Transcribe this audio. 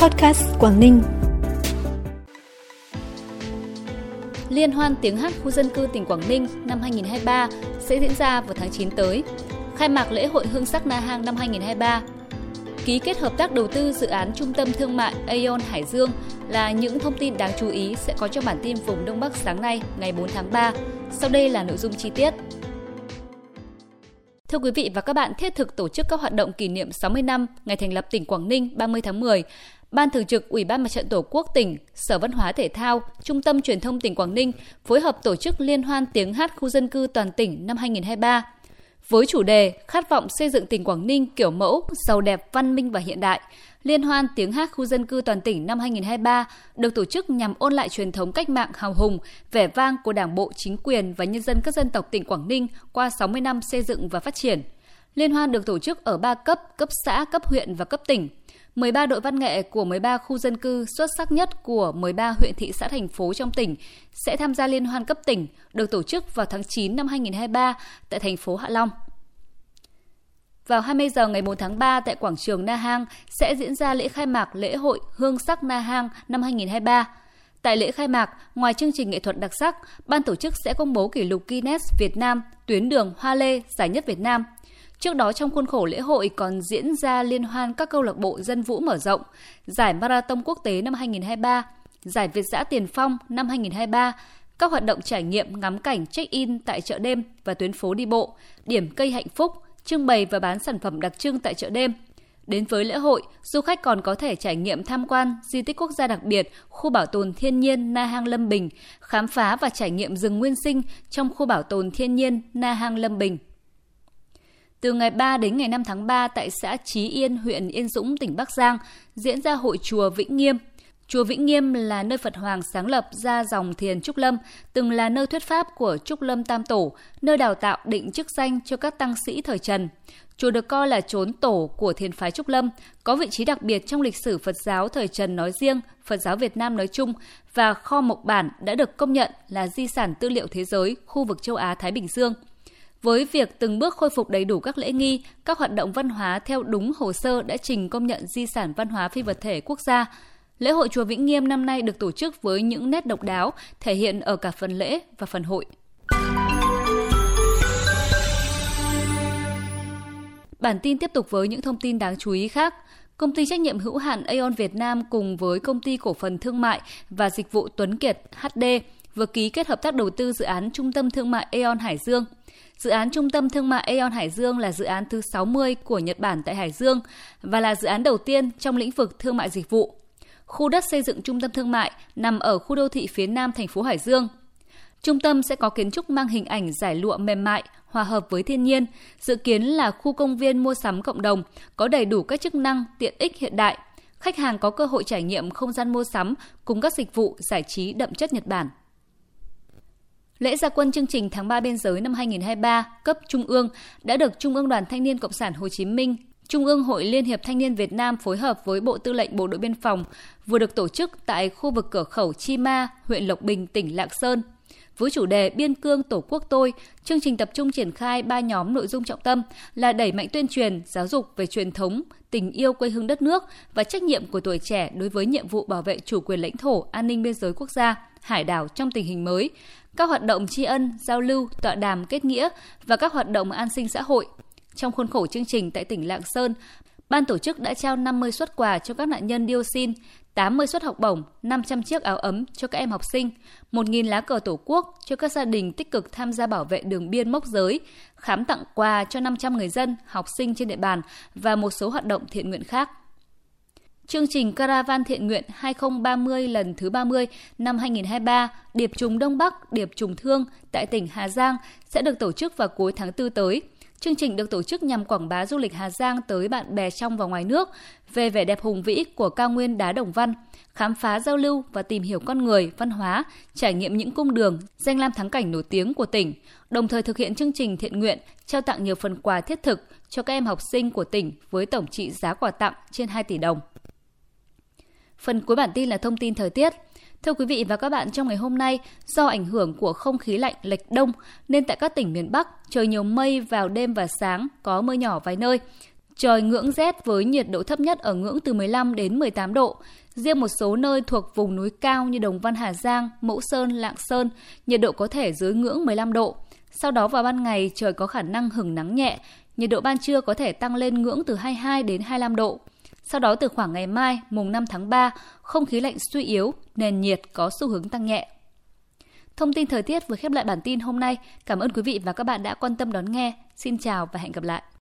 Podcast Quảng Ninh. Liên hoan tiếng hát khu dân cư tỉnh Quảng Ninh năm 2023 sẽ diễn ra vào tháng 9 tới. Khai mạc lễ hội Hương sắc Na Hang năm 2023. Ký kết hợp tác đầu tư dự án trung tâm thương mại Aeon Hải Dương là những thông tin đáng chú ý sẽ có trong bản tin vùng Đông Bắc sáng nay ngày 4 tháng 3. Sau đây là nội dung chi tiết. Thưa quý vị và các bạn, thiết thực tổ chức các hoạt động kỷ niệm 60 năm ngày thành lập tỉnh Quảng Ninh 30 tháng 10, Ban Thường trực Ủy ban Mặt trận Tổ quốc tỉnh, Sở Văn hóa Thể thao, Trung tâm Truyền thông tỉnh Quảng Ninh phối hợp tổ chức Liên hoan tiếng hát khu dân cư toàn tỉnh năm 2023. Với chủ đề Khát vọng xây dựng tỉnh Quảng Ninh kiểu mẫu, giàu đẹp, văn minh và hiện đại, Liên hoan tiếng hát khu dân cư toàn tỉnh năm 2023 được tổ chức nhằm ôn lại truyền thống cách mạng hào hùng, vẻ vang của Đảng bộ, chính quyền và nhân dân các dân tộc tỉnh Quảng Ninh qua 60 năm xây dựng và phát triển. Liên hoan được tổ chức ở 3 cấp, cấp xã, cấp huyện và cấp tỉnh. 13 đội văn nghệ của 13 khu dân cư xuất sắc nhất của 13 huyện thị xã thành phố trong tỉnh sẽ tham gia liên hoan cấp tỉnh được tổ chức vào tháng 9 năm 2023 tại thành phố Hạ Long. Vào 20 giờ ngày 4 tháng 3 tại quảng trường Na Hang sẽ diễn ra lễ khai mạc lễ hội Hương sắc Na Hang năm 2023. Tại lễ khai mạc, ngoài chương trình nghệ thuật đặc sắc, ban tổ chức sẽ công bố kỷ lục Guinness Việt Nam tuyến đường Hoa Lê giải nhất Việt Nam. Trước đó trong khuôn khổ lễ hội còn diễn ra liên hoan các câu lạc bộ dân vũ mở rộng, giải marathon quốc tế năm 2023, giải Việt giã tiền phong năm 2023, các hoạt động trải nghiệm ngắm cảnh check-in tại chợ đêm và tuyến phố đi bộ, điểm cây hạnh phúc, trưng bày và bán sản phẩm đặc trưng tại chợ đêm. Đến với lễ hội, du khách còn có thể trải nghiệm tham quan di tích quốc gia đặc biệt, khu bảo tồn thiên nhiên Na Hang Lâm Bình, khám phá và trải nghiệm rừng nguyên sinh trong khu bảo tồn thiên nhiên Na Hang Lâm Bình. Từ ngày 3 đến ngày 5 tháng 3 tại xã Chí Yên, huyện Yên Dũng, tỉnh Bắc Giang, diễn ra hội chùa Vĩnh Nghiêm. Chùa Vĩnh Nghiêm là nơi Phật Hoàng sáng lập ra dòng thiền Trúc Lâm, từng là nơi thuyết pháp của Trúc Lâm Tam Tổ, nơi đào tạo định chức danh cho các tăng sĩ thời Trần. Chùa được coi là chốn tổ của thiền phái Trúc Lâm, có vị trí đặc biệt trong lịch sử Phật giáo thời Trần nói riêng, Phật giáo Việt Nam nói chung và kho mộc bản đã được công nhận là di sản tư liệu thế giới khu vực châu Á-Thái Bình Dương – với việc từng bước khôi phục đầy đủ các lễ nghi, các hoạt động văn hóa theo đúng hồ sơ đã trình công nhận di sản văn hóa phi vật thể quốc gia, lễ hội chùa Vĩnh Nghiêm năm nay được tổ chức với những nét độc đáo thể hiện ở cả phần lễ và phần hội. Bản tin tiếp tục với những thông tin đáng chú ý khác. Công ty trách nhiệm hữu hạn Aeon Việt Nam cùng với công ty cổ phần thương mại và dịch vụ Tuấn Kiệt HD vừa ký kết hợp tác đầu tư dự án Trung tâm Thương mại Aeon Hải Dương – Dự án Trung tâm Thương mại Aeon Hải Dương là dự án thứ 60 của Nhật Bản tại Hải Dương và là dự án đầu tiên trong lĩnh vực thương mại dịch vụ. Khu đất xây dựng trung tâm thương mại nằm ở khu đô thị phía nam thành phố Hải Dương. Trung tâm sẽ có kiến trúc mang hình ảnh giải lụa mềm mại, hòa hợp với thiên nhiên, dự kiến là khu công viên mua sắm cộng đồng, có đầy đủ các chức năng, tiện ích hiện đại. Khách hàng có cơ hội trải nghiệm không gian mua sắm cùng các dịch vụ giải trí đậm chất Nhật Bản. Lễ gia quân chương trình tháng 3 biên giới năm 2023 cấp Trung ương đã được Trung ương Đoàn Thanh niên Cộng sản Hồ Chí Minh, Trung ương Hội Liên hiệp Thanh niên Việt Nam phối hợp với Bộ Tư lệnh Bộ đội Biên phòng vừa được tổ chức tại khu vực cửa khẩu Chi Ma, huyện Lộc Bình, tỉnh Lạng Sơn. Với chủ đề Biên cương Tổ quốc tôi, chương trình tập trung triển khai ba nhóm nội dung trọng tâm là đẩy mạnh tuyên truyền, giáo dục về truyền thống, tình yêu quê hương đất nước và trách nhiệm của tuổi trẻ đối với nhiệm vụ bảo vệ chủ quyền lãnh thổ, an ninh biên giới quốc gia, hải đảo trong tình hình mới, các hoạt động tri ân, giao lưu, tọa đàm kết nghĩa và các hoạt động an sinh xã hội. Trong khuôn khổ chương trình tại tỉnh Lạng Sơn, ban tổ chức đã trao 50 suất quà cho các nạn nhân dioxin, 80 suất học bổng, 500 chiếc áo ấm cho các em học sinh, 1.000 lá cờ tổ quốc cho các gia đình tích cực tham gia bảo vệ đường biên mốc giới, khám tặng quà cho 500 người dân, học sinh trên địa bàn và một số hoạt động thiện nguyện khác. Chương trình Caravan Thiện Nguyện 2030 lần thứ 30 năm 2023, Điệp trùng Đông Bắc, Điệp trùng Thương tại tỉnh Hà Giang sẽ được tổ chức vào cuối tháng 4 tới. Chương trình được tổ chức nhằm quảng bá du lịch Hà Giang tới bạn bè trong và ngoài nước về vẻ đẹp hùng vĩ của cao nguyên đá Đồng Văn, khám phá giao lưu và tìm hiểu con người, văn hóa, trải nghiệm những cung đường, danh lam thắng cảnh nổi tiếng của tỉnh, đồng thời thực hiện chương trình thiện nguyện, trao tặng nhiều phần quà thiết thực cho các em học sinh của tỉnh với tổng trị giá quà tặng trên 2 tỷ đồng. Phần cuối bản tin là thông tin thời tiết. Thưa quý vị và các bạn, trong ngày hôm nay, do ảnh hưởng của không khí lạnh lệch đông nên tại các tỉnh miền Bắc trời nhiều mây vào đêm và sáng, có mưa nhỏ vài nơi. Trời ngưỡng rét với nhiệt độ thấp nhất ở ngưỡng từ 15 đến 18 độ. Riêng một số nơi thuộc vùng núi cao như Đồng Văn Hà Giang, Mẫu Sơn, Lạng Sơn, nhiệt độ có thể dưới ngưỡng 15 độ. Sau đó vào ban ngày trời có khả năng hứng nắng nhẹ, nhiệt độ ban trưa có thể tăng lên ngưỡng từ 22 đến 25 độ. Sau đó từ khoảng ngày mai, mùng 5 tháng 3, không khí lạnh suy yếu, nền nhiệt có xu hướng tăng nhẹ. Thông tin thời tiết vừa khép lại bản tin hôm nay. Cảm ơn quý vị và các bạn đã quan tâm đón nghe. Xin chào và hẹn gặp lại.